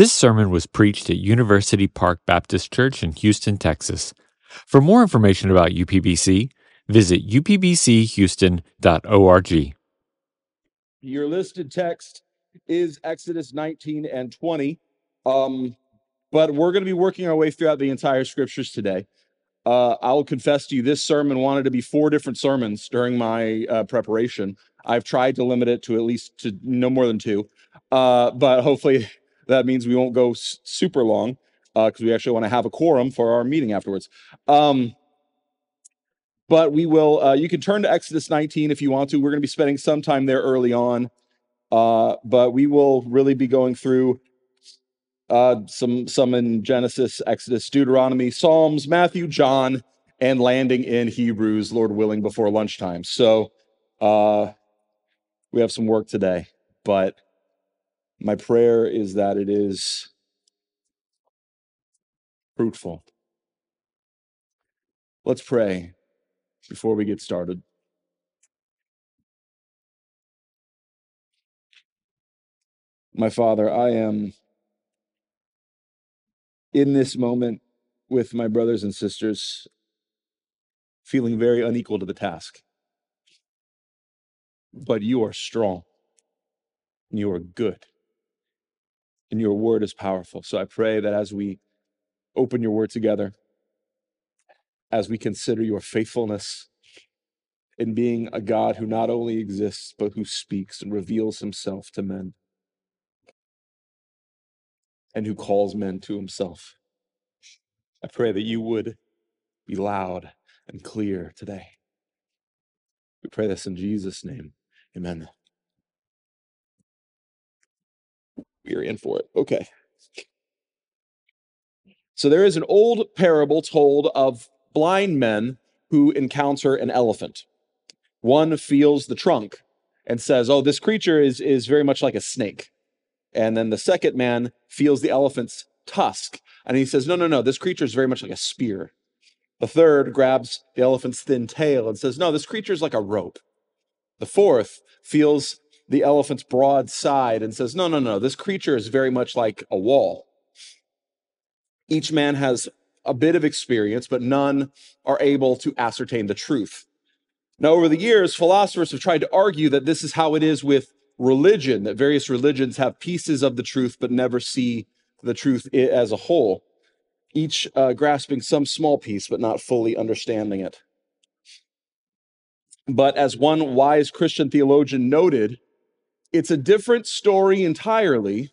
This sermon was preached at University Park Baptist Church in Houston, Texas. For more information about UPBC, visit upbchouston.org. Your listed text is Exodus 19 and 20. Um, but we're going to be working our way throughout the entire scriptures today. Uh, I will confess to you, this sermon wanted to be four different sermons during my uh, preparation. I've tried to limit it to at least to no more than two, uh, but hopefully that means we won't go s- super long because we actually want to have a quorum for our meeting afterwards. Um, but we will. Uh, you can turn to Exodus 19 if you want to. We're going to be spending some time there early on, uh, but we will really be going through uh, some some in Genesis, Exodus, Deuteronomy, Psalms, Matthew, John, and landing in Hebrews, Lord willing, before lunchtime. So uh, we have some work today, but my prayer is that it is fruitful. Let's pray before we get started. My Father, I am in this moment with my brothers and sisters feeling very unequal to the task. But you are strong, you are good, and your word is powerful. So I pray that as we open your word together, as we consider your faithfulness in being a God who not only exists, but who speaks and reveals himself to men and who calls men to himself. I pray that you would be loud and clear today. We pray this in Jesus' name. Amen. We are in for it. Okay. So there is an old parable told of blind men who encounter an elephant. One feels the trunk and says, Oh, this creature is, is very much like a snake. And then the second man feels the elephant's tusk and he says, No, no, no, this creature is very much like a spear. The third grabs the elephant's thin tail and says, No, this creature is like a rope. The fourth feels the elephant's broad side and says, No, no, no, this creature is very much like a wall. Each man has a bit of experience, but none are able to ascertain the truth. Now, over the years, philosophers have tried to argue that this is how it is with religion, that various religions have pieces of the truth, but never see the truth as a whole, each uh, grasping some small piece, but not fully understanding it. But as one wise Christian theologian noted, it's a different story entirely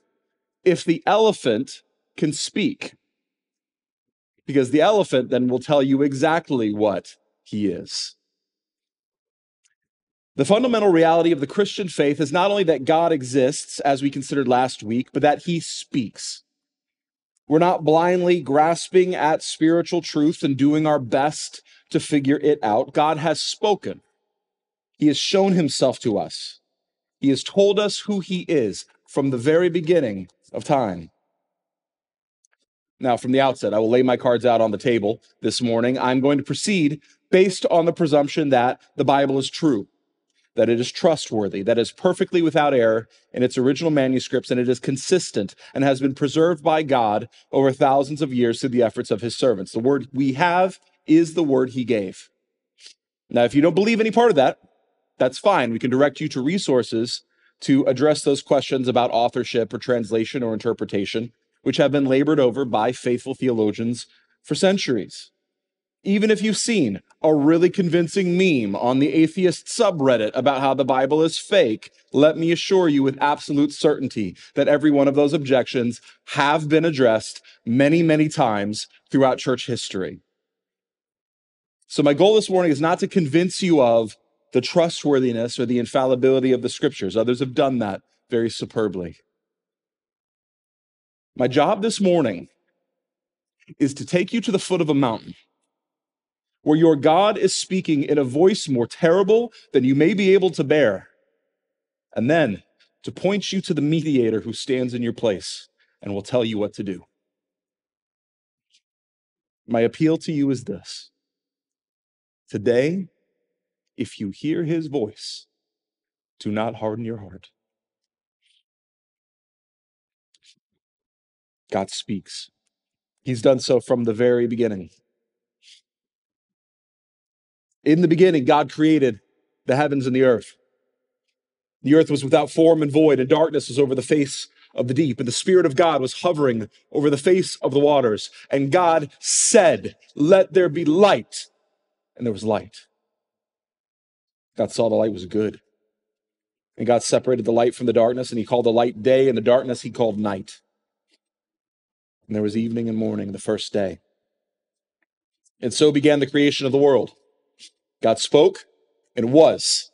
if the elephant can speak. Because the elephant then will tell you exactly what he is. The fundamental reality of the Christian faith is not only that God exists, as we considered last week, but that he speaks. We're not blindly grasping at spiritual truth and doing our best to figure it out. God has spoken. He has shown himself to us. He has told us who he is from the very beginning of time. Now, from the outset, I will lay my cards out on the table this morning. I'm going to proceed based on the presumption that the Bible is true, that it is trustworthy, that it is perfectly without error in its original manuscripts, and it is consistent and has been preserved by God over thousands of years through the efforts of his servants. The word we have is the word he gave. Now, if you don't believe any part of that, that's fine. We can direct you to resources to address those questions about authorship or translation or interpretation, which have been labored over by faithful theologians for centuries. Even if you've seen a really convincing meme on the atheist subreddit about how the Bible is fake, let me assure you with absolute certainty that every one of those objections have been addressed many, many times throughout church history. So, my goal this morning is not to convince you of the trustworthiness or the infallibility of the scriptures. Others have done that very superbly. My job this morning is to take you to the foot of a mountain where your God is speaking in a voice more terrible than you may be able to bear, and then to point you to the mediator who stands in your place and will tell you what to do. My appeal to you is this today, if you hear his voice, do not harden your heart. God speaks. He's done so from the very beginning. In the beginning, God created the heavens and the earth. The earth was without form and void, and darkness was over the face of the deep, and the Spirit of God was hovering over the face of the waters. And God said, Let there be light. And there was light. God saw the light was good. And God separated the light from the darkness, and He called the light day, and the darkness He called night. And there was evening and morning the first day. And so began the creation of the world. God spoke, and was.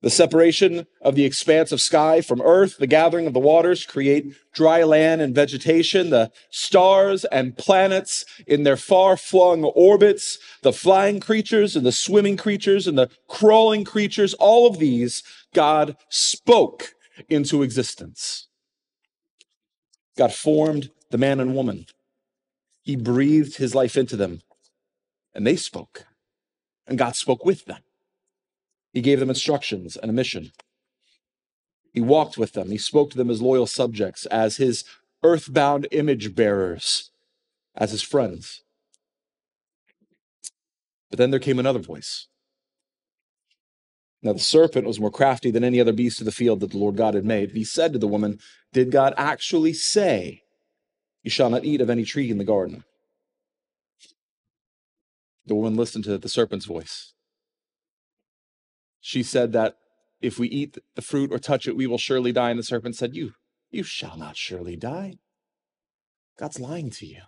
The separation of the expanse of sky from earth, the gathering of the waters create dry land and vegetation, the stars and planets in their far flung orbits, the flying creatures and the swimming creatures and the crawling creatures, all of these God spoke into existence. God formed the man and woman. He breathed his life into them, and they spoke, and God spoke with them. He gave them instructions and a mission. He walked with them. He spoke to them as loyal subjects, as his earthbound image bearers, as his friends. But then there came another voice. Now the serpent was more crafty than any other beast of the field that the Lord God had made. He said to the woman, Did God actually say, You shall not eat of any tree in the garden? The woman listened to the serpent's voice. She said that if we eat the fruit or touch it, we will surely die. And the serpent said, You, you shall not surely die. God's lying to you.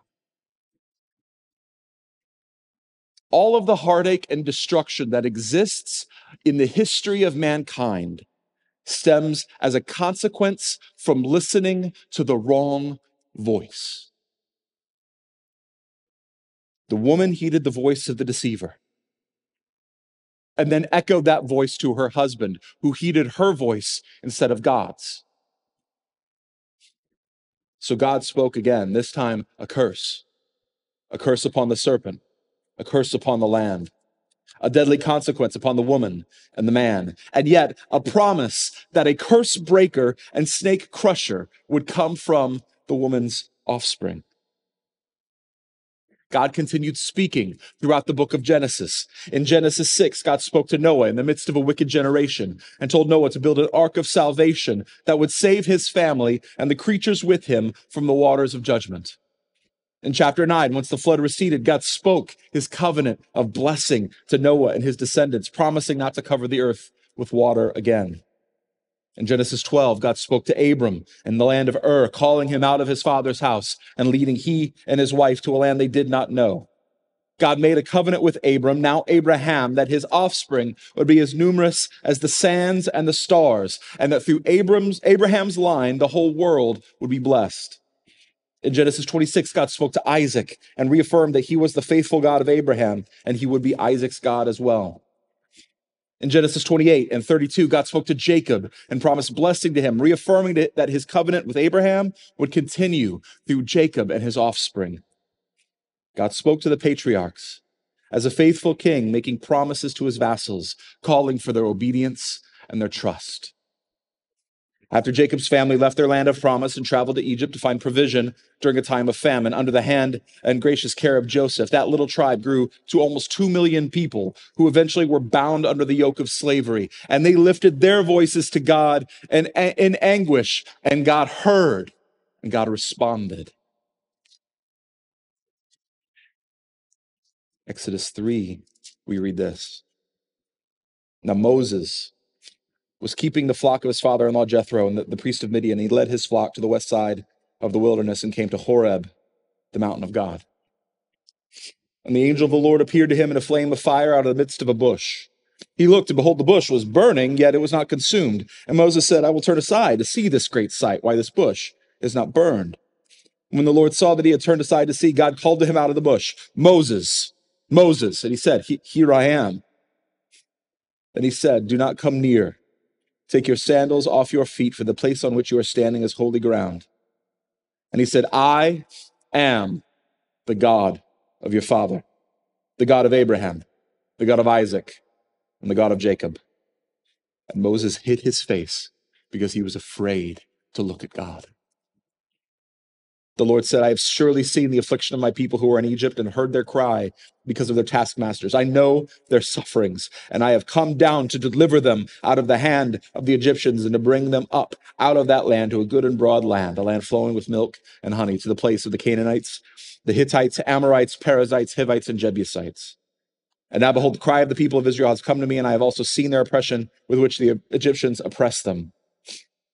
All of the heartache and destruction that exists in the history of mankind stems as a consequence from listening to the wrong voice. The woman heeded the voice of the deceiver and then echoed that voice to her husband, who heeded her voice instead of God's. So God spoke again, this time a curse, a curse upon the serpent, a curse upon the land, a deadly consequence upon the woman and the man, and yet a promise that a curse breaker and snake crusher would come from the woman's offspring. God continued speaking throughout the book of Genesis. In Genesis 6, God spoke to Noah in the midst of a wicked generation and told Noah to build an ark of salvation that would save his family and the creatures with him from the waters of judgment. In chapter 9, once the flood receded, God spoke his covenant of blessing to Noah and his descendants, promising not to cover the earth with water again. In Genesis 12, God spoke to Abram in the land of Ur, calling him out of his father's house and leading he and his wife to a land they did not know. God made a covenant with Abram, now Abraham, that his offspring would be as numerous as the sands and the stars, and that through Abram's, Abraham's line, the whole world would be blessed. In Genesis 26, God spoke to Isaac and reaffirmed that he was the faithful God of Abraham, and he would be Isaac's God as well. In Genesis 28 and 32, God spoke to Jacob and promised blessing to him, reaffirming that his covenant with Abraham would continue through Jacob and his offspring. God spoke to the patriarchs as a faithful king, making promises to his vassals, calling for their obedience and their trust. After Jacob's family left their land of promise and traveled to Egypt to find provision during a time of famine under the hand and gracious care of Joseph, that little tribe grew to almost 2 million people who eventually were bound under the yoke of slavery. And they lifted their voices to God in, in anguish, and God heard and God responded. Exodus 3, we read this. Now Moses was keeping the flock of his father in law Jethro and the, the priest of Midian. He led his flock to the west side of the wilderness and came to Horeb, the mountain of God. And the angel of the Lord appeared to him in a flame of fire out of the midst of a bush. He looked, and behold, the bush was burning, yet it was not consumed. And Moses said, I will turn aside to see this great sight, why this bush is not burned. When the Lord saw that he had turned aside to see, God called to him out of the bush, Moses, Moses. And he said, Here I am. Then he said, Do not come near. Take your sandals off your feet, for the place on which you are standing is holy ground. And he said, I am the God of your father, the God of Abraham, the God of Isaac, and the God of Jacob. And Moses hid his face because he was afraid to look at God. The Lord said, I have surely seen the affliction of my people who are in Egypt and heard their cry because of their taskmasters. I know their sufferings, and I have come down to deliver them out of the hand of the Egyptians and to bring them up out of that land to a good and broad land, a land flowing with milk and honey, to the place of the Canaanites, the Hittites, Amorites, Perizzites, Hivites, and Jebusites. And now behold, the cry of the people of Israel has come to me, and I have also seen their oppression with which the Egyptians oppress them.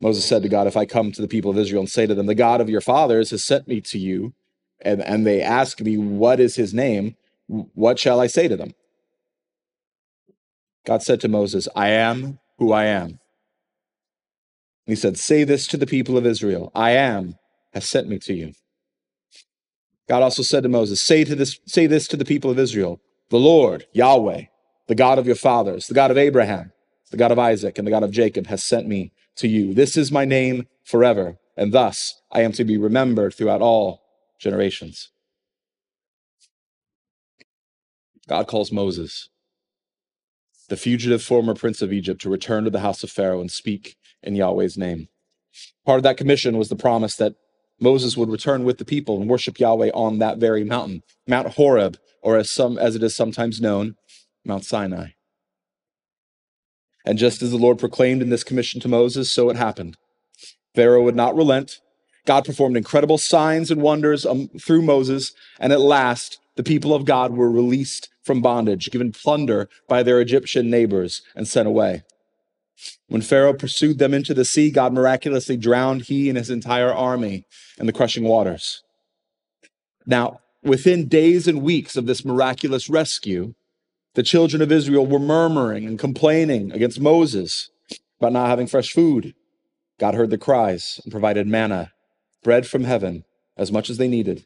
Moses said to God, If I come to the people of Israel and say to them, The God of your fathers has sent me to you, and, and they ask me, What is his name? What shall I say to them? God said to Moses, I am who I am. he said, Say this to the people of Israel I am has sent me to you. God also said to Moses, Say to this, say this to the people of Israel, the Lord, Yahweh, the God of your fathers, the God of Abraham, the God of Isaac, and the God of Jacob, has sent me to you. This is my name forever, and thus I am to be remembered throughout all generations. God calls Moses, the fugitive former prince of Egypt, to return to the house of Pharaoh and speak in Yahweh's name. Part of that commission was the promise that Moses would return with the people and worship Yahweh on that very mountain, Mount Horeb, or as some as it is sometimes known, Mount Sinai. And just as the Lord proclaimed in this commission to Moses, so it happened. Pharaoh would not relent. God performed incredible signs and wonders um, through Moses, and at last the people of God were released from bondage, given plunder by their Egyptian neighbors, and sent away. When Pharaoh pursued them into the sea, God miraculously drowned he and his entire army in the crushing waters. Now, within days and weeks of this miraculous rescue, the children of Israel were murmuring and complaining against Moses about not having fresh food. God heard the cries and provided manna, bread from heaven, as much as they needed.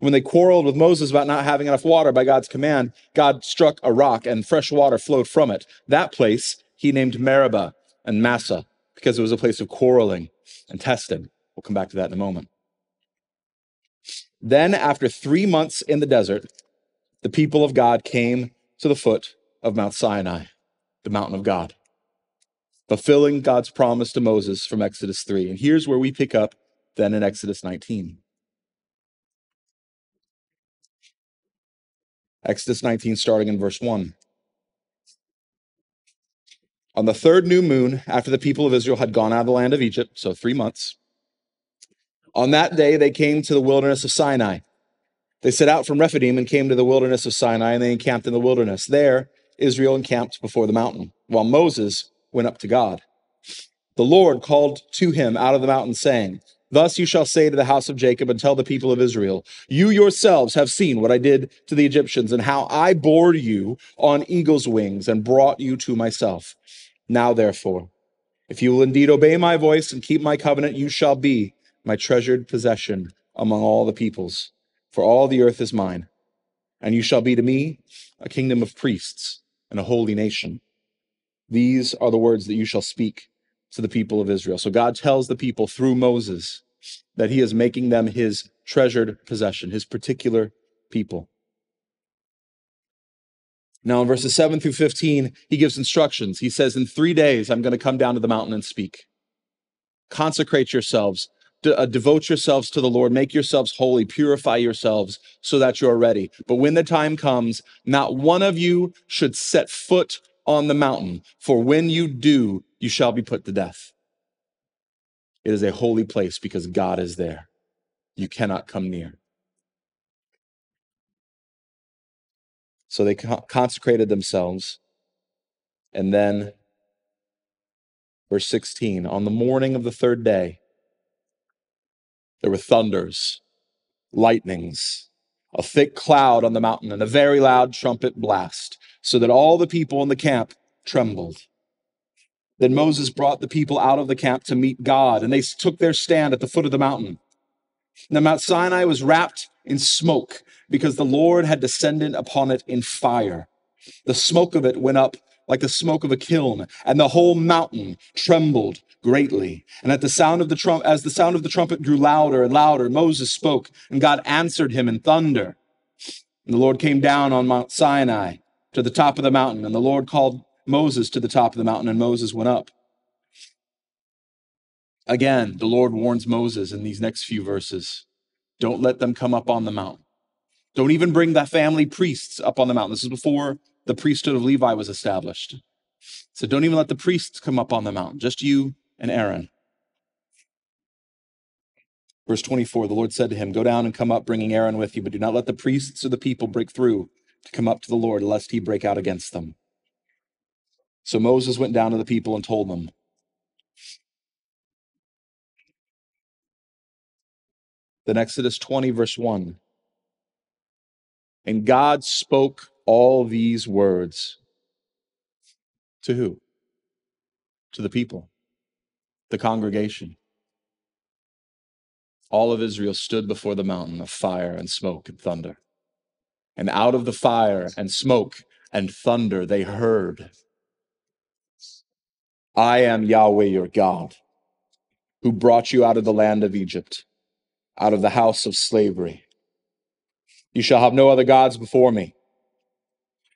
When they quarreled with Moses about not having enough water by God's command, God struck a rock and fresh water flowed from it. That place he named Meribah and Massah because it was a place of quarreling and testing. We'll come back to that in a moment. Then, after three months in the desert, the people of God came to the foot of Mount Sinai, the mountain of God, fulfilling God's promise to Moses from Exodus 3. And here's where we pick up then in Exodus 19. Exodus 19, starting in verse 1. On the third new moon, after the people of Israel had gone out of the land of Egypt, so three months, on that day they came to the wilderness of Sinai. They set out from Rephidim and came to the wilderness of Sinai, and they encamped in the wilderness. There, Israel encamped before the mountain, while Moses went up to God. The Lord called to him out of the mountain, saying, Thus you shall say to the house of Jacob and tell the people of Israel, You yourselves have seen what I did to the Egyptians and how I bore you on eagle's wings and brought you to myself. Now, therefore, if you will indeed obey my voice and keep my covenant, you shall be my treasured possession among all the peoples for all the earth is mine. And you shall be to me a kingdom of priests and a holy nation. These are the words that you shall speak to the people of Israel. So God tells the people through Moses that he is making them his treasured possession, his particular people. Now, in verses 7 through 15, he gives instructions. He says, In three days, I'm going to come down to the mountain and speak. Consecrate yourselves uh, devote yourselves to the Lord, make yourselves holy, purify yourselves so that you are ready. But when the time comes, not one of you should set foot on the mountain, for when you do, you shall be put to death. It is a holy place because God is there. You cannot come near. So they consecrated themselves. And then, verse 16, on the morning of the third day, there were thunders, lightnings, a thick cloud on the mountain, and a very loud trumpet blast, so that all the people in the camp trembled. Then Moses brought the people out of the camp to meet God, and they took their stand at the foot of the mountain. Now, Mount Sinai was wrapped in smoke, because the Lord had descended upon it in fire. The smoke of it went up like the smoke of a kiln, and the whole mountain trembled greatly. And at the sound of the trump, as the sound of the trumpet grew louder and louder, Moses spoke, and God answered him in thunder. And the Lord came down on Mount Sinai to the top of the mountain, and the Lord called Moses to the top of the mountain, and Moses went up. Again, the Lord warns Moses in these next few verses don't let them come up on the mountain. Don't even bring the family priests up on the mountain. This is before the priesthood of Levi was established. So don't even let the priests come up on the mountain, just you and Aaron. Verse 24 The Lord said to him, Go down and come up, bringing Aaron with you, but do not let the priests or the people break through to come up to the Lord, lest he break out against them. So Moses went down to the people and told them, Then Exodus 20, verse 1. And God spoke all these words to who? To the people, the congregation. All of Israel stood before the mountain of fire and smoke and thunder. And out of the fire and smoke and thunder, they heard, I am Yahweh your God, who brought you out of the land of Egypt, out of the house of slavery. You shall have no other gods before me.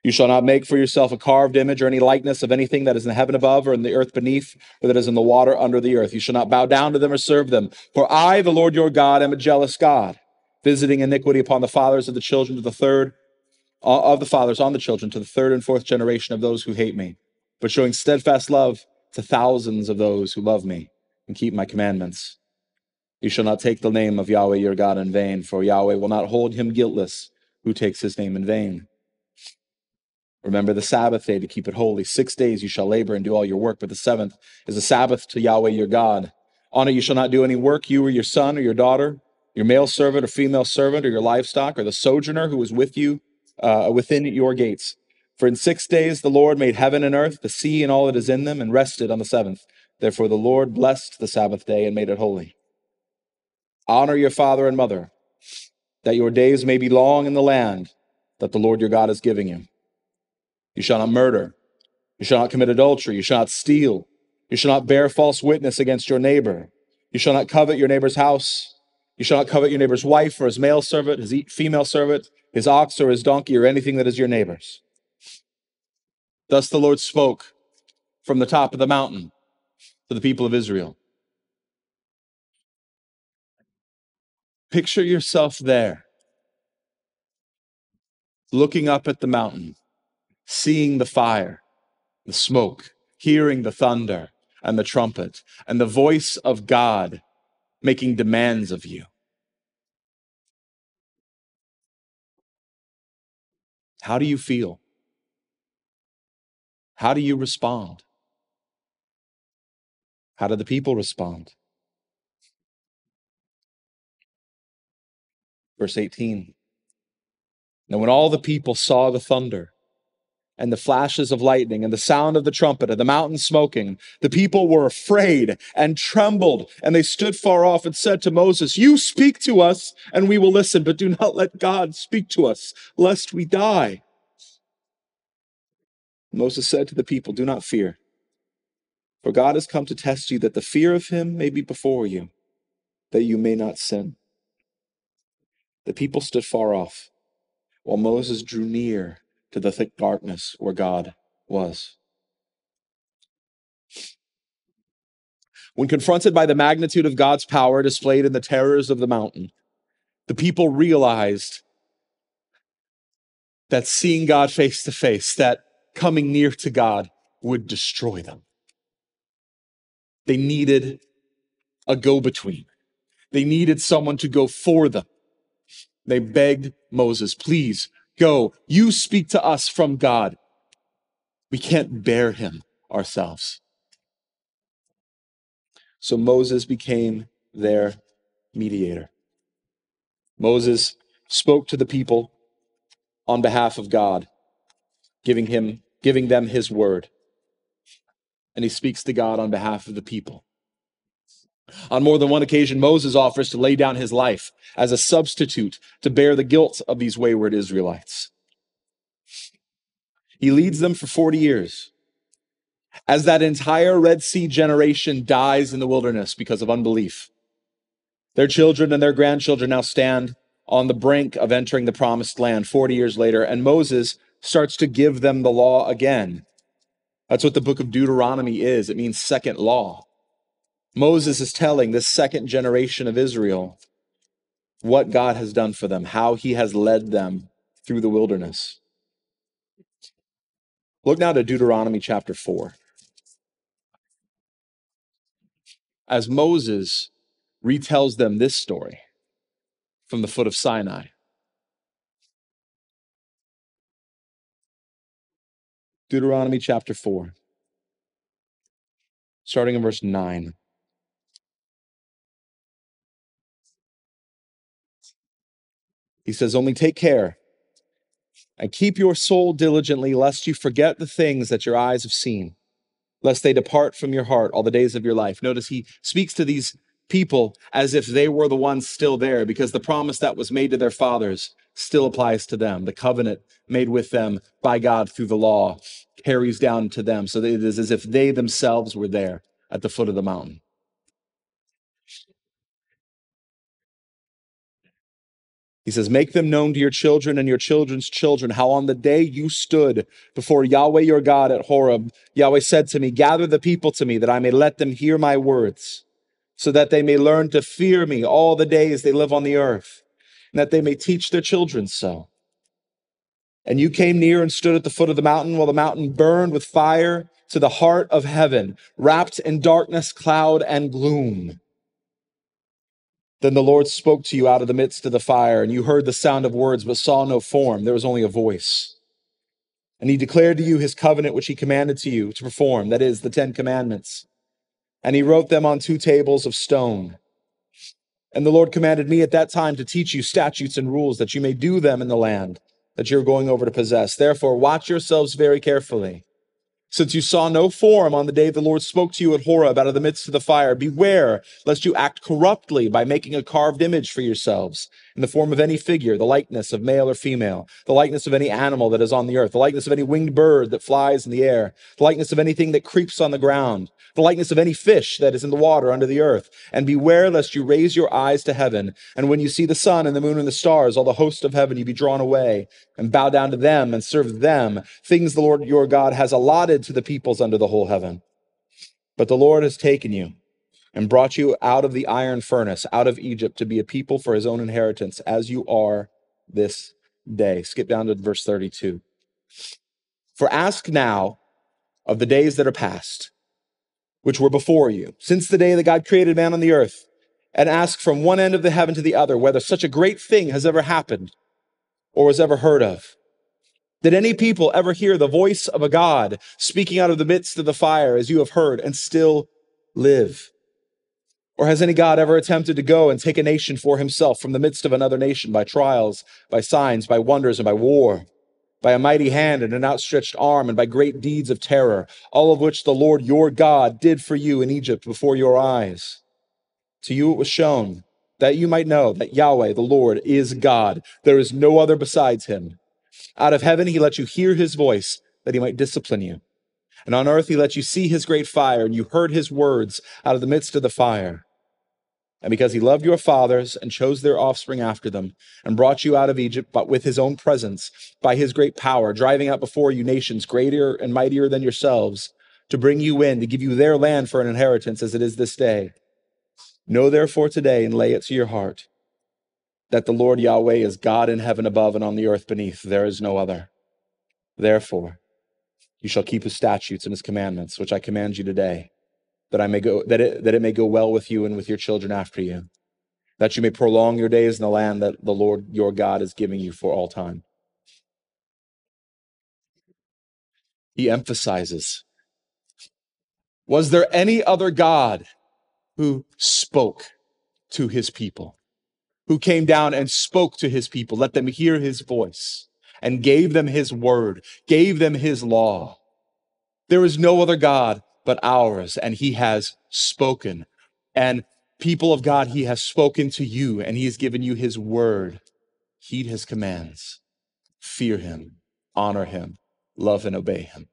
You shall not make for yourself a carved image or any likeness of anything that is in heaven above or in the earth beneath or that is in the water under the earth. You shall not bow down to them or serve them. For I, the Lord your God, am a jealous God, visiting iniquity upon the fathers of the children to the third uh, of the fathers on the children to the third and fourth generation of those who hate me, but showing steadfast love to thousands of those who love me and keep my commandments. You shall not take the name of Yahweh your God in vain, for Yahweh will not hold him guiltless who takes his name in vain. Remember the Sabbath day to keep it holy. Six days you shall labor and do all your work, but the seventh is a Sabbath to Yahweh your God. On it you shall not do any work, you or your son or your daughter, your male servant or female servant, or your livestock, or the sojourner who is with you uh, within your gates. For in six days the Lord made heaven and earth, the sea and all that is in them, and rested on the seventh. Therefore the Lord blessed the Sabbath day and made it holy. Honor your father and mother, that your days may be long in the land that the Lord your God is giving you. You shall not murder. You shall not commit adultery. You shall not steal. You shall not bear false witness against your neighbor. You shall not covet your neighbor's house. You shall not covet your neighbor's wife or his male servant, his female servant, his ox or his donkey, or anything that is your neighbor's. Thus the Lord spoke from the top of the mountain to the people of Israel. Picture yourself there, looking up at the mountain, seeing the fire, the smoke, hearing the thunder and the trumpet, and the voice of God making demands of you. How do you feel? How do you respond? How do the people respond? Verse 18. Now, when all the people saw the thunder and the flashes of lightning and the sound of the trumpet and the mountain smoking, the people were afraid and trembled, and they stood far off and said to Moses, You speak to us, and we will listen, but do not let God speak to us, lest we die. Moses said to the people, Do not fear, for God has come to test you that the fear of him may be before you, that you may not sin. The people stood far off, while Moses drew near to the thick darkness where God was. When confronted by the magnitude of God's power displayed in the terrors of the mountain, the people realized that seeing God face to face, that coming near to God would destroy them. They needed a go between, they needed someone to go for them. They begged Moses, please go. You speak to us from God. We can't bear him ourselves. So Moses became their mediator. Moses spoke to the people on behalf of God, giving him giving them his word. And he speaks to God on behalf of the people. On more than one occasion, Moses offers to lay down his life as a substitute to bear the guilt of these wayward Israelites. He leads them for 40 years as that entire Red Sea generation dies in the wilderness because of unbelief. Their children and their grandchildren now stand on the brink of entering the promised land 40 years later, and Moses starts to give them the law again. That's what the book of Deuteronomy is. It means second law. Moses is telling this second generation of Israel what God has done for them, how he has led them through the wilderness. Look now to Deuteronomy chapter 4. As Moses retells them this story from the foot of Sinai. Deuteronomy chapter 4, starting in verse 9. He says, Only take care and keep your soul diligently, lest you forget the things that your eyes have seen, lest they depart from your heart all the days of your life. Notice he speaks to these people as if they were the ones still there because the promise that was made to their fathers still applies to them. The covenant made with them by God through the law carries down to them. So it is as if they themselves were there at the foot of the mountain. He says, Make them known to your children and your children's children how on the day you stood before Yahweh your God at Horeb, Yahweh said to me, Gather the people to me that I may let them hear my words so that they may learn to fear me all the days they live on the earth, and that they may teach their children so. And you came near and stood at the foot of the mountain while the mountain burned with fire to the heart of heaven, wrapped in darkness, cloud, and gloom. Then the Lord spoke to you out of the midst of the fire, and you heard the sound of words, but saw no form. There was only a voice. And he declared to you his covenant, which he commanded to you to perform, that is, the Ten Commandments and he wrote them on two tables of stone. And the Lord commanded me at that time to teach you statutes and rules that you may do them in the land that you're going over to possess. Therefore, watch yourselves very carefully. Since you saw no form on the day the Lord spoke to you at Horeb out of the midst of the fire, beware lest you act corruptly by making a carved image for yourselves in the form of any figure, the likeness of male or female, the likeness of any animal that is on the earth, the likeness of any winged bird that flies in the air, the likeness of anything that creeps on the ground the likeness of any fish that is in the water under the earth. And beware lest you raise your eyes to heaven, and when you see the sun and the moon and the stars, all the host of heaven, you be drawn away and bow down to them and serve them, things the Lord your God has allotted to the peoples under the whole heaven. But the Lord has taken you and brought you out of the iron furnace, out of Egypt, to be a people for his own inheritance, as you are this day. Skip down to verse 32. For ask now of the days that are past which were before you, since the day that God created man on the earth, and ask from one end of the heaven to the other whether such a great thing has ever happened or was ever heard of. Did any people ever hear the voice of a God speaking out of the midst of the fire as you have heard and still live? Or has any God ever attempted to go and take a nation for himself from the midst of another nation by trials, by signs, by wonders, and by war? by a mighty hand and an outstretched arm, and by great deeds of terror, all of which the Lord your God did for you in Egypt before your eyes. To you it was shown that you might know that Yahweh, the Lord, is God. There is no other besides him. Out of heaven he let you hear his voice, that he might discipline you. And on earth he let you see his great fire, and you heard his words out of the midst of the fire. And because he loved your fathers and chose their offspring after them, and brought you out of Egypt, but with his own presence, by his great power, driving out before you nations greater and mightier than yourselves, to bring you in, to give you their land for an inheritance as it is this day. Know therefore today and lay it to your heart that the Lord Yahweh is God in heaven above and on the earth beneath. There is no other. Therefore, you shall keep his statutes and his commandments, which I command you today that I may go that it that it may go well with you and with your children after you, that you may prolong your days in the land that the Lord your God is giving you for all time. He emphasizes Was there any other God who spoke to his people, who came down and spoke to his people, let them hear his voice, and gave them his word, gave them his law? There is no other God but ours, and he has spoken. And people of God, he has spoken to you and he has given you his word. Heed his commands, fear him, honor him, love and obey him.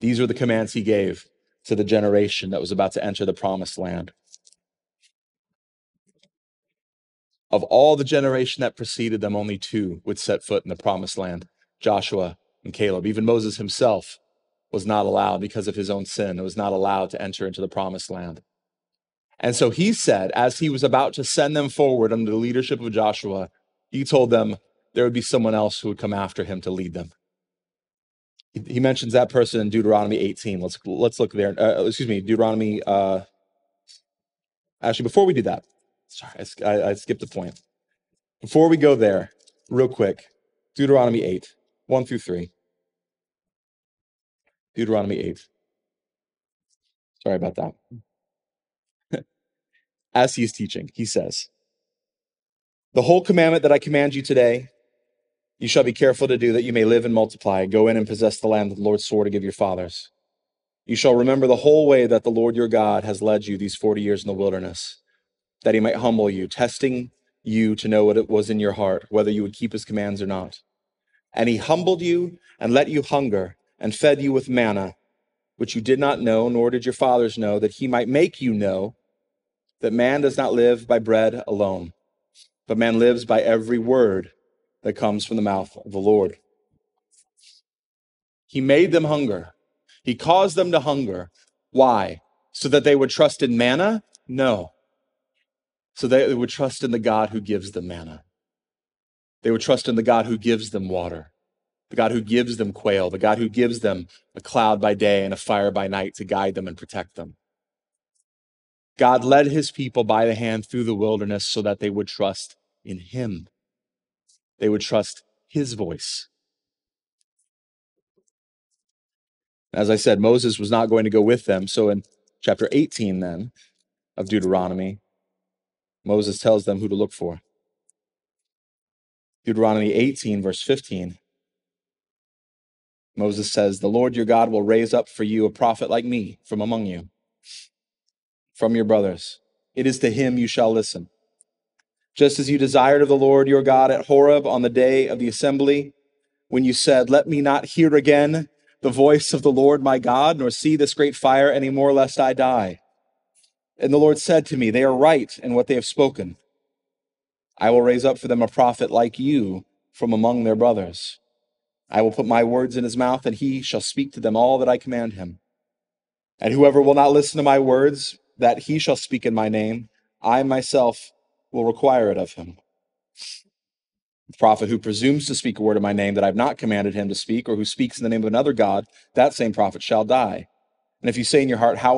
These are the commands he gave to the generation that was about to enter the promised land. Of all the generation that preceded them, only two would set foot in the promised land Joshua and Caleb. Even Moses himself was not allowed because of his own sin, it was not allowed to enter into the promised land. And so he said, as he was about to send them forward under the leadership of Joshua, he told them there would be someone else who would come after him to lead them. He mentions that person in Deuteronomy 18. Let's let's look there. Uh, excuse me, Deuteronomy. Uh, actually, before we do that, sorry, I, I skipped a point. Before we go there, real quick, Deuteronomy 8, 1 through 3. Deuteronomy 8. Sorry about that. As he is teaching, he says, The whole commandment that I command you today, you shall be careful to do that you may live and multiply. Go in and possess the land that the Lord swore to give your fathers. You shall remember the whole way that the Lord your God has led you these 40 years in the wilderness, that he might humble you, testing you to know what it was in your heart, whether you would keep his commands or not. And he humbled you and let you hunger and fed you with manna, which you did not know, nor did your fathers know, that he might make you know that man does not live by bread alone, but man lives by every word that comes from the mouth of the Lord. He made them hunger. He caused them to hunger. Why? So that they would trust in manna? No. So they would trust in the God who gives them manna. They would trust in the God who gives them water, the God who gives them quail, the God who gives them a cloud by day and a fire by night to guide them and protect them. God led his people by the hand through the wilderness so that they would trust in him. They would trust his voice. As I said, Moses was not going to go with them. So in chapter 18, then, of Deuteronomy, Moses tells them who to look for. Deuteronomy 18, verse 15. Moses says, The Lord your God will raise up for you a prophet like me from among you, from your brothers. It is to him you shall listen. Just as you desired of the Lord your God at Horeb on the day of the assembly, when you said, Let me not hear again the voice of the Lord my God, nor see this great fire any more, lest I die. And the Lord said to me, They are right in what they have spoken. I will raise up for them a prophet like you from among their brothers. I will put my words in his mouth, and he shall speak to them all that I command him. And whoever will not listen to my words, that he shall speak in my name, I myself will require it of him. The prophet who presumes to speak a word in my name that I have not commanded him to speak, or who speaks in the name of another God, that same prophet shall die. And if you say in your heart, How,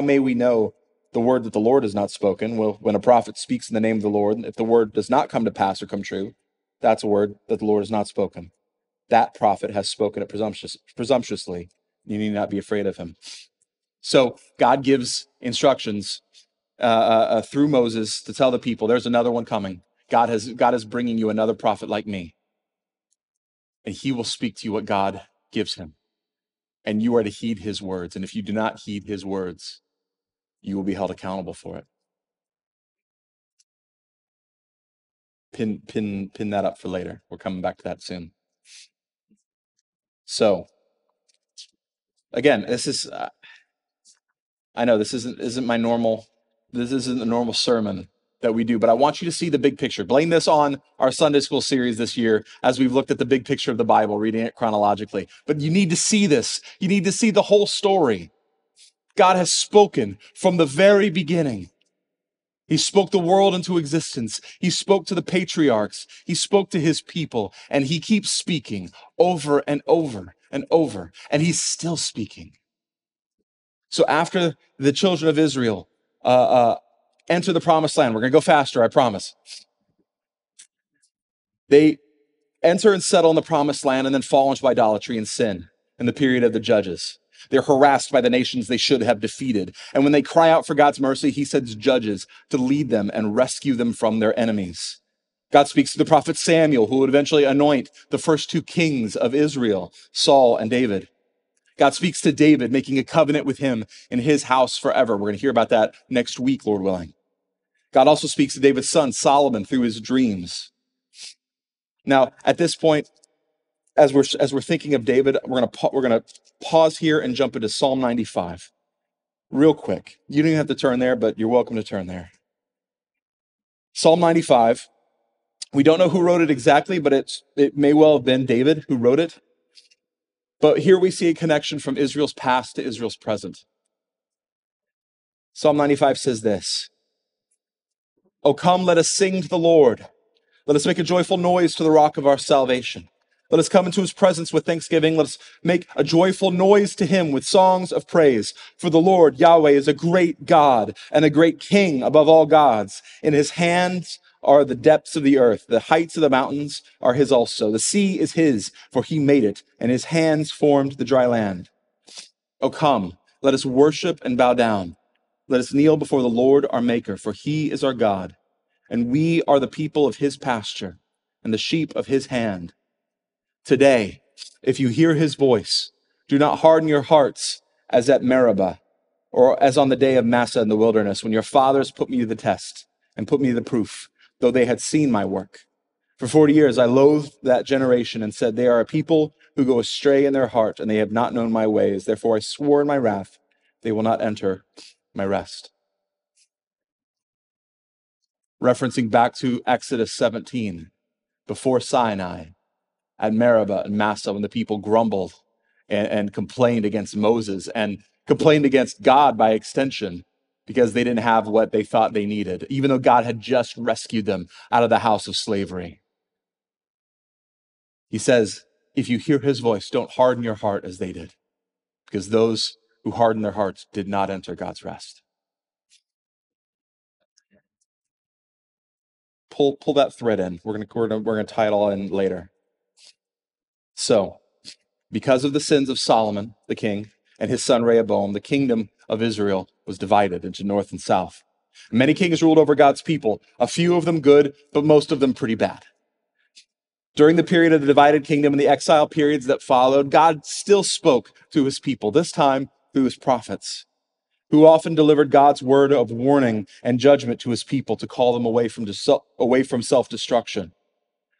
may we know the word that the Lord has not spoken. Well, when a prophet speaks in the name of the Lord, if the word does not come to pass or come true, that's a word that the Lord has not spoken. That prophet has spoken it presumptuous, presumptuously. You need not be afraid of him. So God gives instructions uh, uh, uh, through Moses to tell the people, "There's another one coming. God has God is bringing you another prophet like me, and he will speak to you what God gives him, and you are to heed his words. And if you do not heed his words, you will be held accountable for it. Pin, pin, pin that up for later. We're coming back to that soon. So, again, this is, uh, I know this isn't, isn't my normal, this isn't the normal sermon that we do, but I want you to see the big picture. Blame this on our Sunday school series this year as we've looked at the big picture of the Bible, reading it chronologically. But you need to see this. You need to see the whole story. God has spoken from the very beginning. He spoke the world into existence. He spoke to the patriarchs. He spoke to his people, and he keeps speaking over and over and over, and he's still speaking. So after the children of Israel uh, uh, enter the promised land, we're going to go faster, I promise. They enter and settle in the promised land and then fall into idolatry and sin in the period of the judges. They're harassed by the nations they should have defeated. And when they cry out for God's mercy, he sends judges to lead them and rescue them from their enemies. God speaks to the prophet Samuel, who would eventually anoint the first two kings of Israel, Saul and David. God speaks to David, making a covenant with him in his house forever. We're going to hear about that next week, Lord willing. God also speaks to David's son, Solomon, through his dreams. Now, at this point, as we're, as we're thinking of David, we're going to, we're to pause here and jump into Psalm 95 real quick. You don't even have to turn there, but you're welcome to turn there. Psalm 95. We don't know who wrote it exactly, but it's, it may well have been David who wrote it. But here we see a connection from Israel's past to Israel's present. Psalm 95 says this Oh, come, let us sing to the Lord. Let us make a joyful noise to the rock of our salvation. Let us come into his presence with thanksgiving. Let us make a joyful noise to him with songs of praise. For the Lord Yahweh is a great God and a great king above all gods. In his hands are the depths of the earth. The heights of the mountains are his also. The sea is his, for he made it, and his hands formed the dry land. O come, let us worship and bow down. Let us kneel before the Lord our Maker, for he is our God, and we are the people of his pasture and the sheep of his hand. Today, if you hear his voice, do not harden your hearts as at Meribah or as on the day of Massah in the wilderness when your fathers put me to the test and put me to the proof, though they had seen my work. For 40 years I loathed that generation and said, They are a people who go astray in their heart, and they have not known my ways. Therefore I swore in my wrath, they will not enter my rest. Referencing back to Exodus 17, before Sinai, at Meribah and Massah when the people grumbled and, and complained against Moses and complained against God by extension because they didn't have what they thought they needed, even though God had just rescued them out of the house of slavery. He says, if you hear his voice, don't harden your heart as they did, because those who hardened their hearts did not enter God's rest. Pull, pull that thread in. We're going we're we're gonna tie it all in later. So, because of the sins of Solomon, the king, and his son Rehoboam, the kingdom of Israel was divided into north and south. Many kings ruled over God's people, a few of them good, but most of them pretty bad. During the period of the divided kingdom and the exile periods that followed, God still spoke to his people, this time through his prophets, who often delivered God's word of warning and judgment to his people to call them away from, away from self destruction.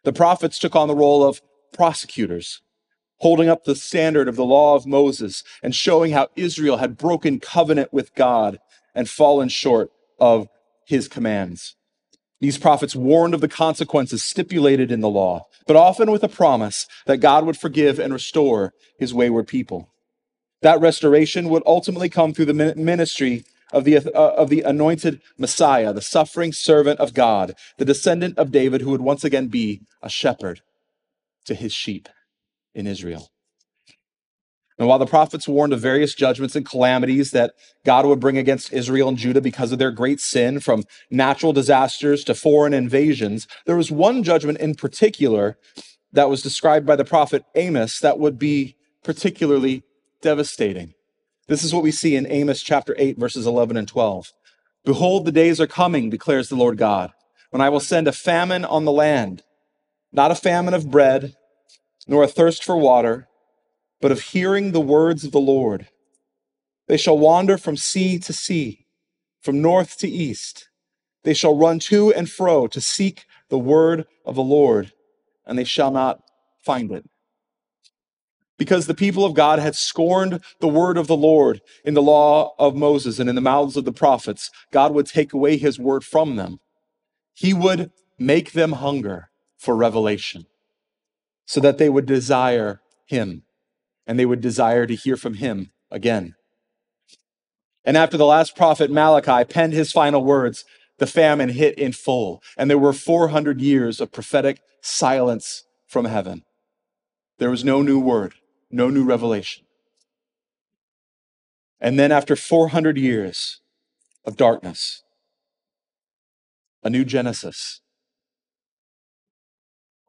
The prophets took on the role of prosecutors, holding up the standard of the law of Moses and showing how Israel had broken covenant with God and fallen short of his commands. These prophets warned of the consequences stipulated in the law, but often with a promise that God would forgive and restore his wayward people. That restoration would ultimately come through the ministry of the, uh, of the anointed Messiah, the suffering servant of God, the descendant of David, who would once again be a shepherd to his sheep in Israel. And while the prophets warned of various judgments and calamities that God would bring against Israel and Judah because of their great sin, from natural disasters to foreign invasions, there was one judgment in particular that was described by the prophet Amos that would be particularly devastating. This is what we see in Amos chapter 8, verses 11 and 12. Behold, the days are coming, declares the Lord God, when I will send a famine on the land, not a famine of bread, nor a thirst for water, but of hearing the words of the Lord. They shall wander from sea to sea, from north to east. They shall run to and fro to seek the word of the Lord, and they shall not find it. Because the people of God had scorned the word of the Lord in the law of Moses and in the mouths of the prophets, God would take away his word from them. He would make them hunger for revelation so that they would desire him and they would desire to hear from him again. And after the last prophet Malachi penned his final words, the famine hit in full, and there were 400 years of prophetic silence from heaven. There was no new word, no new revelation. And then, after 400 years of darkness, a new Genesis,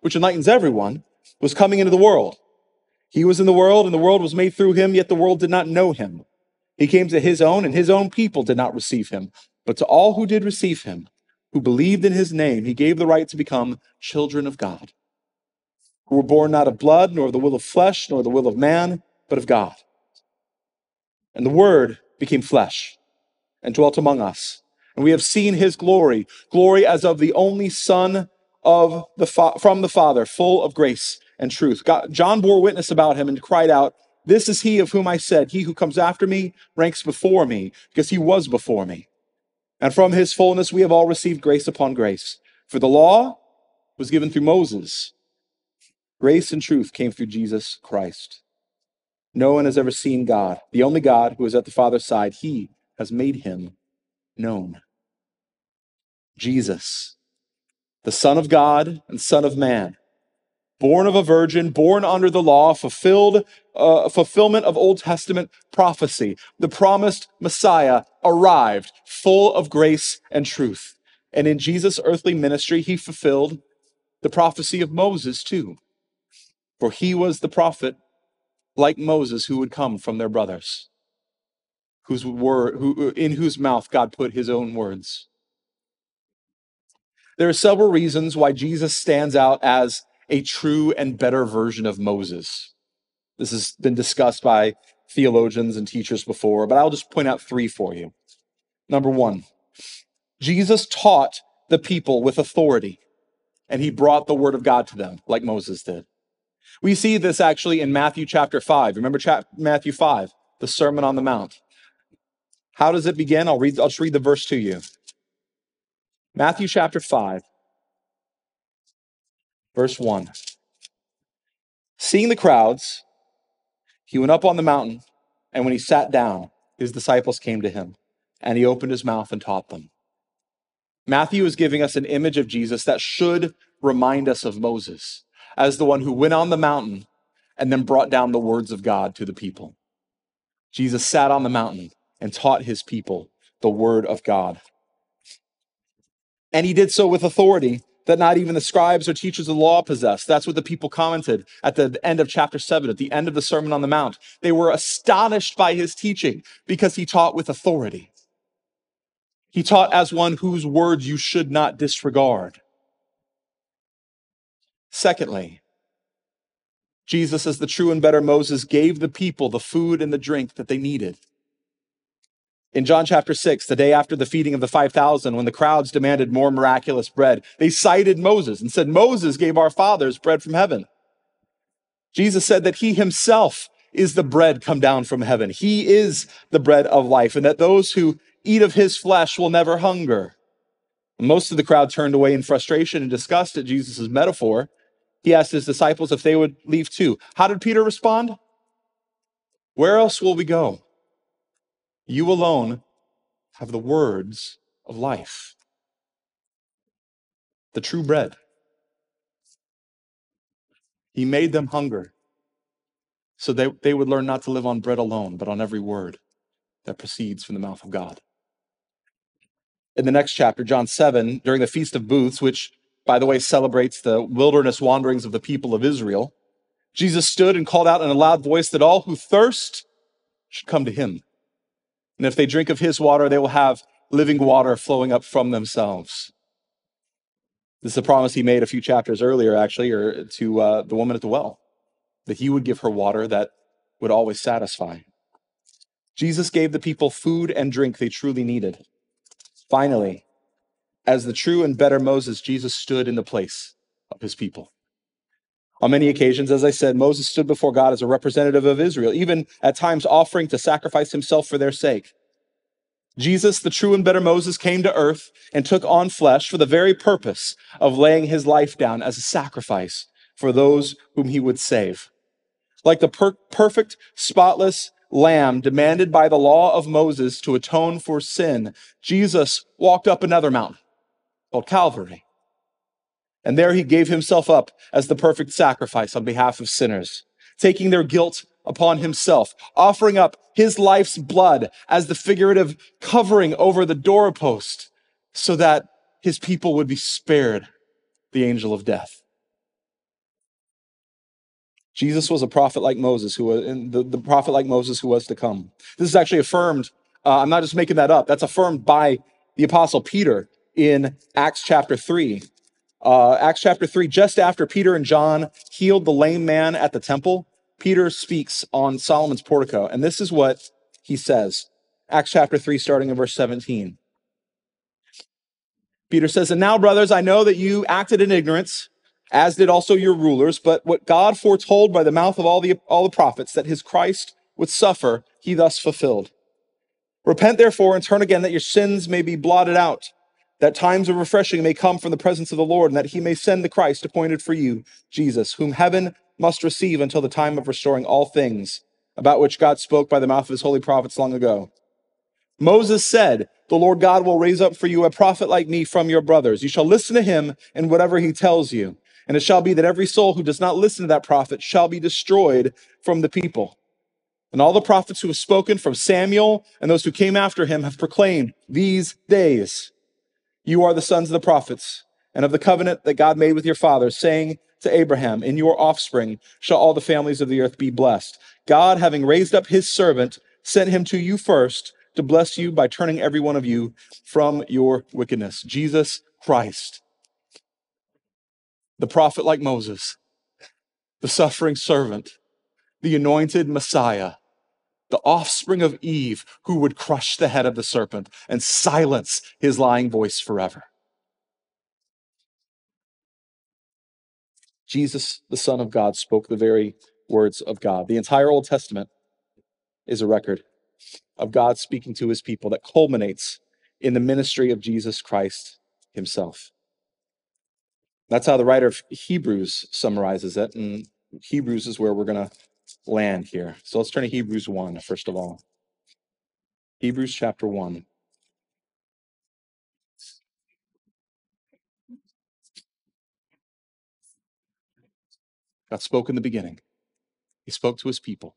which enlightens everyone, was coming into the world. He was in the world, and the world was made through him, yet the world did not know him. He came to his own, and his own people did not receive him. But to all who did receive him, who believed in his name, he gave the right to become children of God, who were born not of blood, nor of the will of flesh, nor the will of man, but of God. And the Word became flesh and dwelt among us. And we have seen his glory, glory as of the only Son of the fa- from the Father, full of grace and truth. God, John bore witness about him and cried out, This is he of whom I said, He who comes after me ranks before me, because he was before me. And from his fullness we have all received grace upon grace. For the law was given through Moses, grace and truth came through Jesus Christ. No one has ever seen God, the only God who is at the Father's side. He has made him known. Jesus, the Son of God and Son of Man, born of a virgin, born under the law, fulfilled uh, fulfillment of Old Testament prophecy. The promised Messiah arrived, full of grace and truth. And in Jesus' earthly ministry, he fulfilled the prophecy of Moses too. For he was the prophet like Moses, who would come from their brothers, whose word, who, in whose mouth God put his own words. There are several reasons why Jesus stands out as a true and better version of Moses. This has been discussed by theologians and teachers before, but I'll just point out three for you. Number one, Jesus taught the people with authority, and he brought the word of God to them like Moses did. We see this actually in Matthew chapter 5. Remember Matthew 5, the Sermon on the Mount. How does it begin? I'll read I'll just read the verse to you. Matthew chapter 5, verse 1. Seeing the crowds, he went up on the mountain, and when he sat down, his disciples came to him, and he opened his mouth and taught them. Matthew is giving us an image of Jesus that should remind us of Moses as the one who went on the mountain and then brought down the words of God to the people. Jesus sat on the mountain and taught his people the word of God. And he did so with authority that not even the scribes or teachers of the law possessed. That's what the people commented at the end of chapter 7, at the end of the Sermon on the Mount. They were astonished by his teaching because he taught with authority. He taught as one whose words you should not disregard. Secondly, Jesus, as the true and better Moses, gave the people the food and the drink that they needed. In John chapter 6, the day after the feeding of the 5,000, when the crowds demanded more miraculous bread, they cited Moses and said, Moses gave our fathers bread from heaven. Jesus said that he himself is the bread come down from heaven. He is the bread of life, and that those who eat of his flesh will never hunger. Most of the crowd turned away in frustration and disgust at Jesus' metaphor. He asked his disciples if they would leave too. How did Peter respond? Where else will we go? You alone have the words of life, the true bread. He made them hunger so they, they would learn not to live on bread alone, but on every word that proceeds from the mouth of God. In the next chapter, John 7, during the Feast of Booths, which, by the way, celebrates the wilderness wanderings of the people of Israel, Jesus stood and called out in a loud voice that all who thirst should come to him. And if they drink of his water, they will have living water flowing up from themselves. This is a promise he made a few chapters earlier, actually, or to uh, the woman at the well, that he would give her water that would always satisfy. Jesus gave the people food and drink they truly needed. Finally, as the true and better Moses, Jesus stood in the place of his people. On many occasions, as I said, Moses stood before God as a representative of Israel, even at times offering to sacrifice himself for their sake. Jesus, the true and better Moses, came to earth and took on flesh for the very purpose of laying his life down as a sacrifice for those whom he would save. Like the per- perfect, spotless lamb demanded by the law of Moses to atone for sin, Jesus walked up another mountain called Calvary. And there he gave himself up as the perfect sacrifice on behalf of sinners, taking their guilt upon himself, offering up his life's blood as the figurative covering over the doorpost so that his people would be spared the angel of death. Jesus was a prophet like Moses, who was the, the prophet like Moses who was to come. This is actually affirmed. Uh, I'm not just making that up. That's affirmed by the apostle Peter in Acts chapter 3. Uh, Acts chapter 3, just after Peter and John healed the lame man at the temple, Peter speaks on Solomon's portico. And this is what he says Acts chapter 3, starting in verse 17. Peter says, And now, brothers, I know that you acted in ignorance, as did also your rulers, but what God foretold by the mouth of all the, all the prophets that his Christ would suffer, he thus fulfilled. Repent therefore and turn again that your sins may be blotted out, that times of refreshing may come from the presence of the Lord, and that he may send the Christ appointed for you, Jesus, whom heaven must receive until the time of restoring all things, about which God spoke by the mouth of his holy prophets long ago. Moses said, The Lord God will raise up for you a prophet like me from your brothers. You shall listen to him in whatever he tells you. And it shall be that every soul who does not listen to that prophet shall be destroyed from the people. And all the prophets who have spoken from Samuel and those who came after him have proclaimed these days, You are the sons of the prophets and of the covenant that God made with your fathers, saying, to Abraham, In your offspring shall all the families of the earth be blessed. God, having raised up his servant, sent him to you first to bless you by turning every one of you from your wickedness. Jesus Christ, the prophet like Moses, the suffering servant, the anointed Messiah, the offspring of Eve who would crush the head of the serpent and silence his lying voice forever. Jesus, the Son of God, spoke the very words of God. The entire Old Testament is a record of God speaking to his people that culminates in the ministry of Jesus Christ himself. That's how the writer of Hebrews summarizes it. And Hebrews is where we're going to land here. So let's turn to Hebrews 1, first of all. Hebrews chapter 1. God spoke in the beginning. He spoke to his people.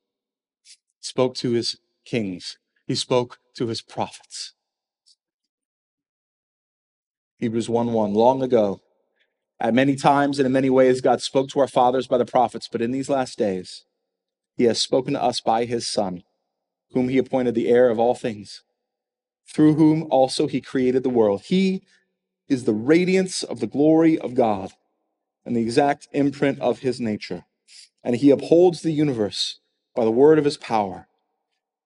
He spoke to his kings. He spoke to his prophets. Hebrews 1 1. Long ago, at many times and in many ways, God spoke to our fathers by the prophets, but in these last days, he has spoken to us by his Son, whom he appointed the heir of all things, through whom also he created the world. He is the radiance of the glory of God and the exact imprint of his nature. And he upholds the universe by the word of his power.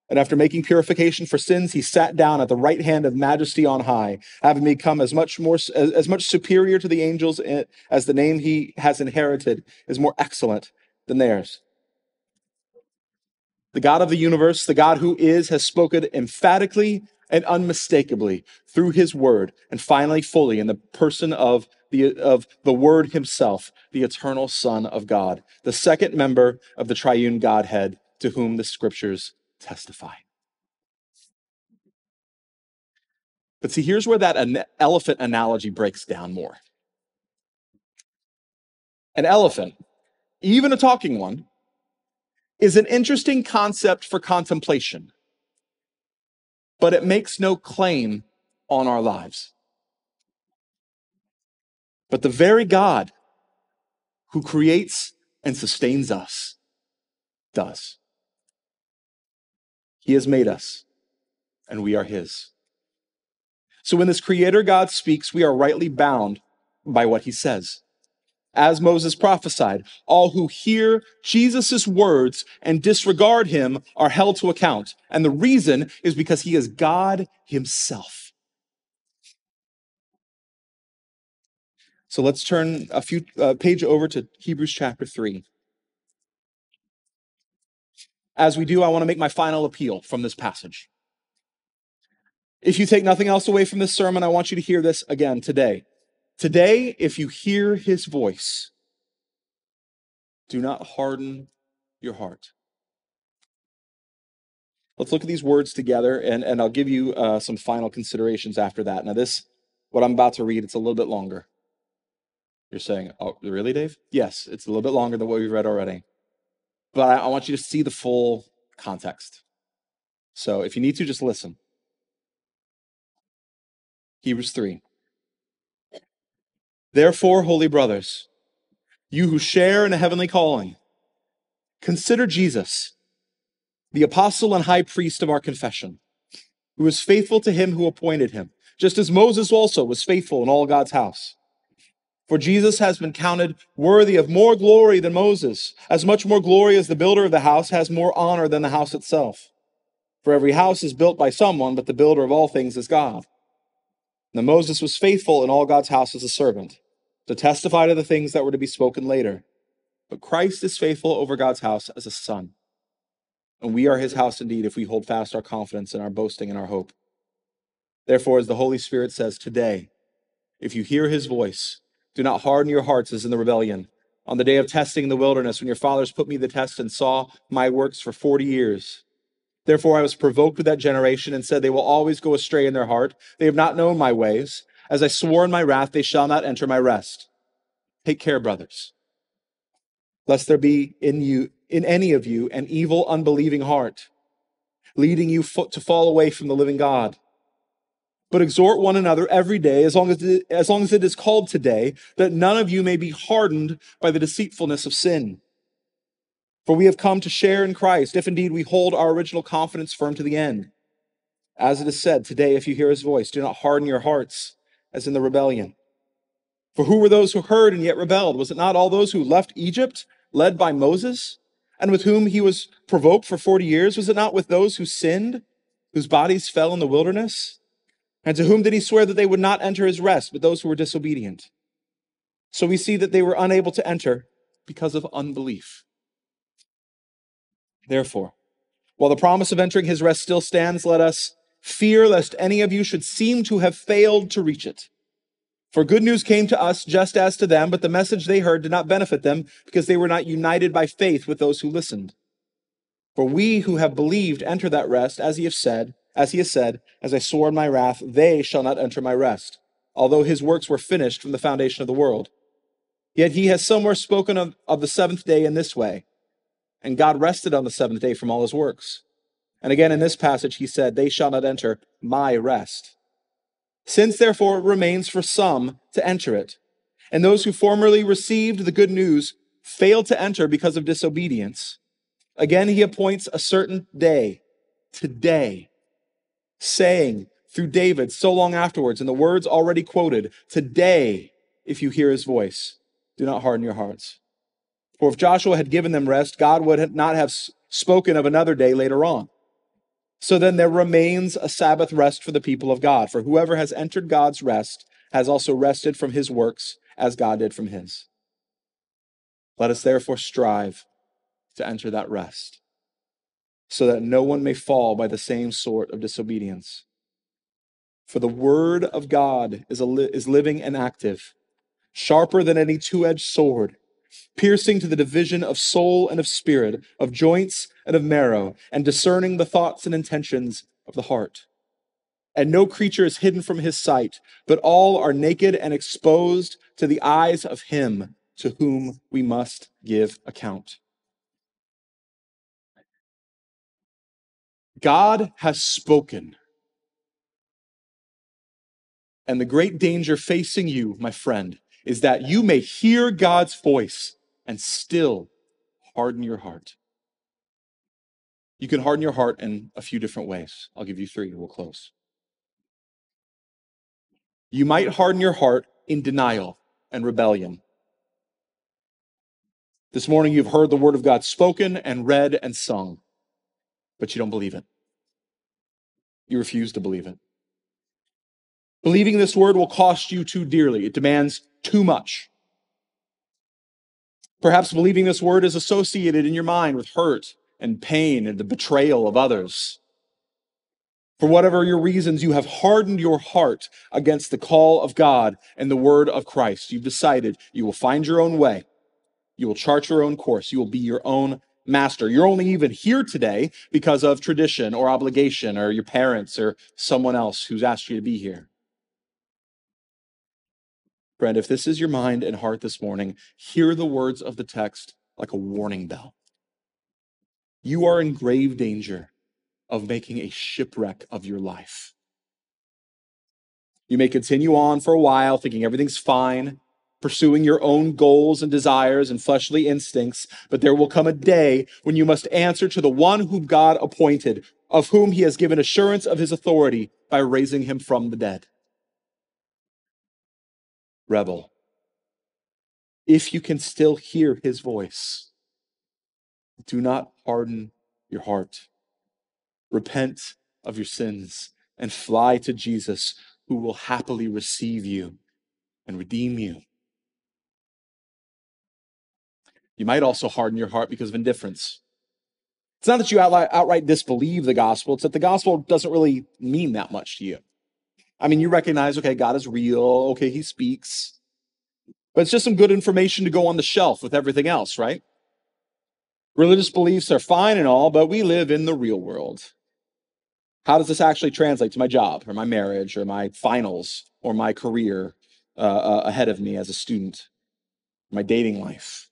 And after making purification for sins, he sat down at the right hand of majesty on high, having become as much more as, as much superior to the angels eh, as the name he has inherited is more excellent than theirs. The God of the universe, the God who is, has spoken emphatically and unmistakably through his word, and finally fully in the person of the, of the Word Himself, the eternal Son of God, the second member of the triune Godhead to whom the Scriptures testify. But see, here's where that an elephant analogy breaks down more. An elephant, even a talking one, is an interesting concept for contemplation, but it makes no claim on our lives. But the very God who creates and sustains us does. He has made us, and we are His. So when this Creator God speaks, we are rightly bound by what He says. As Moses prophesied, all who hear Jesus' words and disregard him are held to account. And the reason is because he is God himself. So let's turn a few uh, page over to Hebrews chapter 3. As we do, I want to make my final appeal from this passage. If you take nothing else away from this sermon, I want you to hear this again today. Today, if you hear his voice, do not harden your heart. Let's look at these words together, and, and I'll give you uh, some final considerations after that. Now, this, what I'm about to read, it's a little bit longer. You're saying, oh, really, Dave? Yes, it's a little bit longer than what we've read already. but I, I want you to see the full context. So if you need to, just listen. Hebrews 3. Therefore, holy brothers, you who share in a heavenly calling, consider Jesus, the apostle and high priest of our confession, who was faithful to him who appointed him, just as Moses also was faithful in all God's house. For Jesus has been counted worthy of more glory than Moses, as much more glory as the builder of the house has more honor than the house itself. For every house is built by someone, but the builder of all things is God. Now Moses was faithful in all God's house as a servant, to testify to the things that were to be spoken later. But Christ is faithful over God's house as a son. And we are his house indeed if we hold fast our confidence and our boasting and our hope. Therefore, as the Holy Spirit says today, if you hear his voice, do not harden your hearts as in the rebellion. On the day of testing in the wilderness, when your fathers put me to the test and saw my works for 40 years. Therefore, I was provoked with that generation and said, They will always go astray in their heart. They have not known my ways. As I swore in my wrath, they shall not enter my rest. Take care, brothers, lest there be in you, in any of you, an evil, unbelieving heart, leading you to fall away from the living God but exhort one another every day, as long as, it, as long as it is called today, that none of you may be hardened by the deceitfulness of sin. For we have come to share in Christ, if indeed we hold our original confidence firm to the end. As it is said, today, if you hear his voice, do not harden your hearts as in the rebellion. For who were those who heard and yet rebelled? Was it not all those who left Egypt, led by Moses, and with whom he was provoked for 40 years? Was it not with those who sinned, whose bodies fell in the wilderness? And to whom did he swear that they would not enter his rest, but those who were disobedient? So we see that they were unable to enter because of unbelief. Therefore, while the promise of entering his rest still stands, let us fear lest any of you should seem to have failed to reach it. For good news came to us just as to them, but the message they heard did not benefit them because they were not united by faith with those who listened. For we who have believed enter that rest, as he has said, as he has said, As I swore in my wrath, they shall not enter my rest, although his works were finished from the foundation of the world. Yet he has somewhere spoken of, of the seventh day in this way. And God rested on the seventh day from all his works. And again in this passage, he said, They shall not enter my rest. Since therefore it remains for some to enter it, and those who formerly received the good news failed to enter because of disobedience, again he appoints a certain day, today, saying through David so long afterwards, in the words already quoted, Today, if you hear his voice, do not harden your hearts. For if Joshua had given them rest, God would not have spoken of another day later on. So then there remains a Sabbath rest for the people of God. For whoever has entered God's rest has also rested from his works as God did from his. Let us therefore strive to enter that rest so that no one may fall by the same sort of disobedience. For the word of God is, li- is living and active, sharper than any two edged sword, piercing to the division of soul and of spirit, of joints and of marrow, and discerning the thoughts and intentions of the heart. And no creature is hidden from his sight, but all are naked and exposed to the eyes of him to whom we must give account. God has spoken. And the great danger facing you, my friend, is that you may hear God's voice and still harden your heart. You can harden your heart in a few different ways. I'll give you three. We'll close. You might harden your heart in denial and rebellion. This morning, you've heard the word of God spoken and read and sung, but you don't believe it. You refuse to believe it. Believing this word will cost you too dearly. It demands too much. Perhaps believing this word is associated in your mind with hurt and pain and the betrayal of others. For whatever your reasons, you have hardened your heart against the call of God and the word of Christ. You've decided you will find your own way. You will chart your own course. You will be your own master. You're only even here today because of tradition or obligation or your parents or someone else who's asked you to be here. Friend, if this is your mind and heart this morning, hear the words of the text like a warning bell. you are in grave danger of making a shipwreck of your life. You may continue on for a while thinking everything's fine, pursuing your own goals and desires and fleshly instincts, but there will come a day when you must answer to the one whom God appointed, of whom he has given assurance of his authority by raising him from the dead. Rebel, if you can still hear his voice, do not harden your heart. Repent of your sins and fly to Jesus, who will happily receive you and redeem you. You might also harden your heart because of indifference. It's not that you outright, disbelieve the gospel, it's that the gospel doesn't really mean that much to you. I mean, you recognize, okay, God is real, okay, he speaks, but it's just some good information to go on the shelf with everything else, right? Religious beliefs are fine and all, but we live in the real world. How does this actually translate to my job or my marriage or my finals or my career uh, uh, ahead of me as a student, my dating life?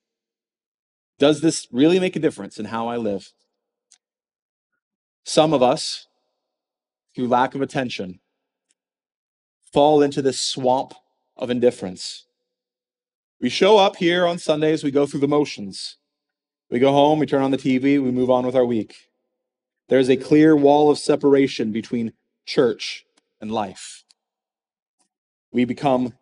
Does this really make a difference in how I live? Some of us, through lack of attention, fall into this swamp of indifference. We show up here on Sundays, we go through the motions. We go home, we turn on the TV, we move on with our week. There's a clear wall of separation between church and life. We become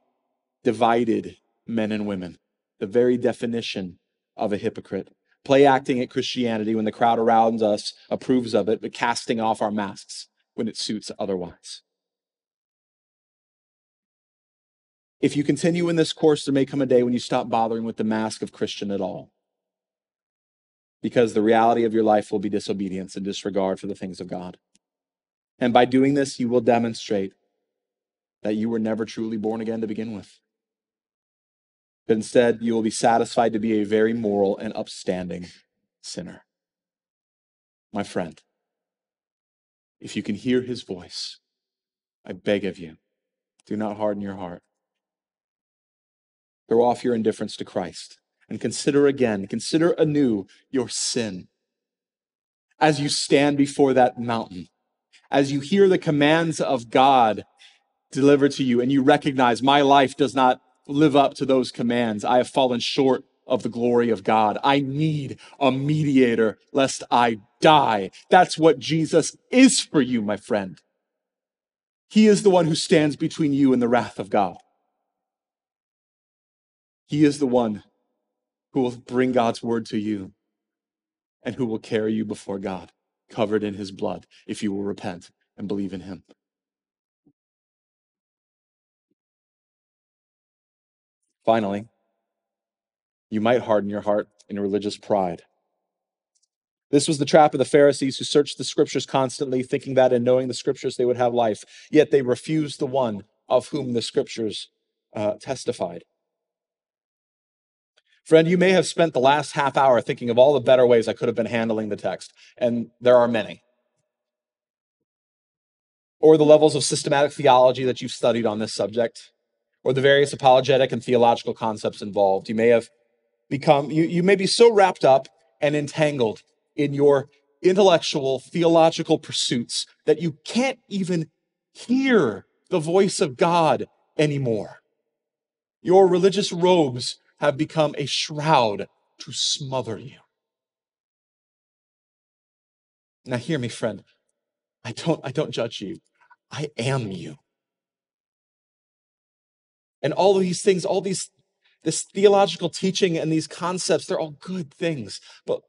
divided men and women, the very definition of a hypocrite. Play acting at Christianity when the crowd around us approves of it, but casting off our masks when it suits otherwise. If you continue in this course, there may come a day when you stop bothering with the mask of Christian at all. Because the reality of your life will be disobedience and disregard for the things of God. And by doing this, you will demonstrate that you were never truly born again to begin with but instead you will be satisfied to be a very moral and upstanding sinner. My friend, if you can hear his voice, I beg of you, do not harden your heart. Throw off your indifference to Christ and consider again, consider anew your sin. As you stand before that mountain, as you hear the commands of God delivered to you, and you recognize my life does not live up to those commands. I have fallen short of the glory of God. I need a mediator lest I die. That's what Jesus is for you, my friend. He is the one who stands between you and the wrath of God. He is the one who will bring God's word to you and who will carry you before God, covered in his blood, if you will repent and believe in him. Finally, you might harden your heart in religious pride. This was the trap of the Pharisees who searched the scriptures constantly, thinking that in knowing the scriptures they would have life. Yet they refused the one of whom the scriptures uh, testified. Friend, you may have spent the last half hour thinking of all the better ways I could have been handling the text, and there are many. Or the levels of systematic theology that you've studied on this subject or the various apologetic and theological concepts involved. You may have become, you, you may be so wrapped up and entangled in your intellectual, theological pursuits that you can't even hear the voice of God anymore. Your religious robes have become a shroud to smother you. Now hear me, friend. I don't, I don't judge you. I am you and all of these things, all these this theological teaching and these concepts, they're all good things. But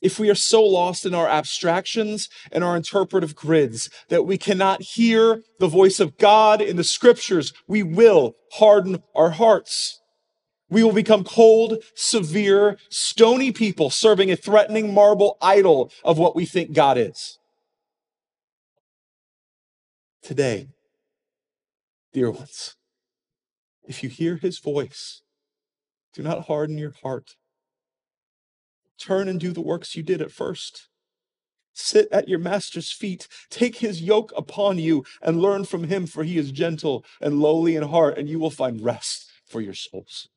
if we are so lost in our abstractions and our interpretive grids that we cannot hear the voice of God in the scriptures, we will harden our hearts. We will become cold, severe, stony people serving a threatening marble idol of what we think God is. Today, dear ones, if you hear his voice, do not harden your heart. Turn and do the works you did at first. Sit at your master's feet, take his yoke upon you, and learn from him, for he is gentle and lowly in heart, and you will find rest for your souls.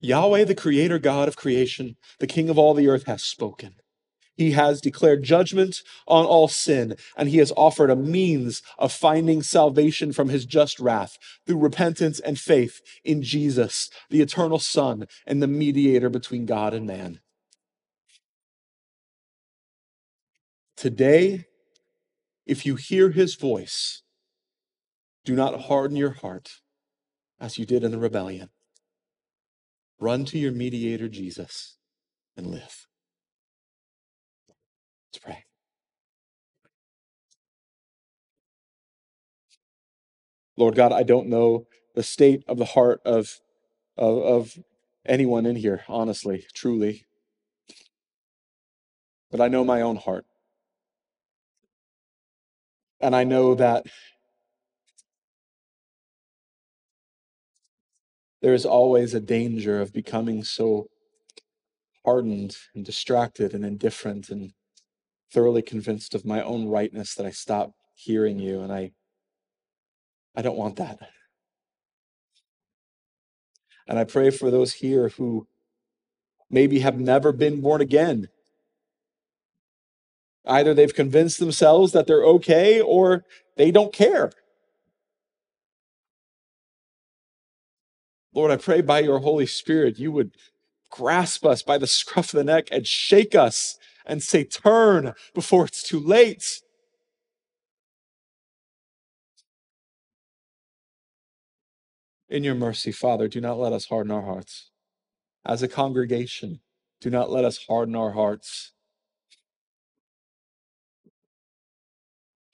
Yahweh, the creator God of creation, the king of all the earth, has spoken. He has declared judgment on all sin, and he has offered a means of finding salvation from his just wrath through repentance and faith in Jesus, the eternal Son and the mediator between God and man. Today, if you hear his voice, do not harden your heart as you did in the rebellion. Run to your mediator, Jesus, and live. Let's pray. Lord God, I don't know the state of the heart of, of, of anyone in here, honestly, truly. But I know my own heart. And I know that there is always a danger of becoming so hardened and distracted and indifferent and thoroughly convinced of my own rightness that I stop hearing you and I I don't want that. And I pray for those here who maybe have never been born again. Either they've convinced themselves that they're okay or they don't care. Lord, I pray by your Holy Spirit, you would grasp us by the scruff of the neck and shake us and say, Turn before it's too late. In your mercy, Father, do not let us harden our hearts. As a congregation, do not let us harden our hearts.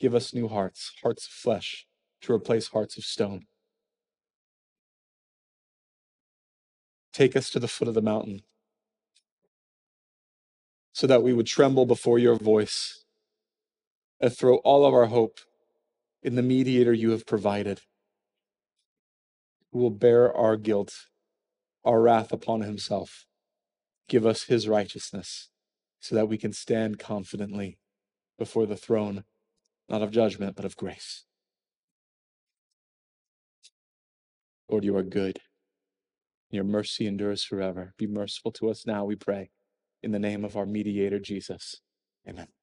Give us new hearts, hearts of flesh, to replace hearts of stone. Take us to the foot of the mountain so that we would tremble before your voice and throw all of our hope in the mediator you have provided who will bear our guilt, our wrath upon himself. Give us his righteousness so that we can stand confidently before the throne, not of judgment, but of grace. Lord, you are good. Your mercy endures forever. Be merciful to us now, we pray, in the name of our mediator, Jesus. Amen.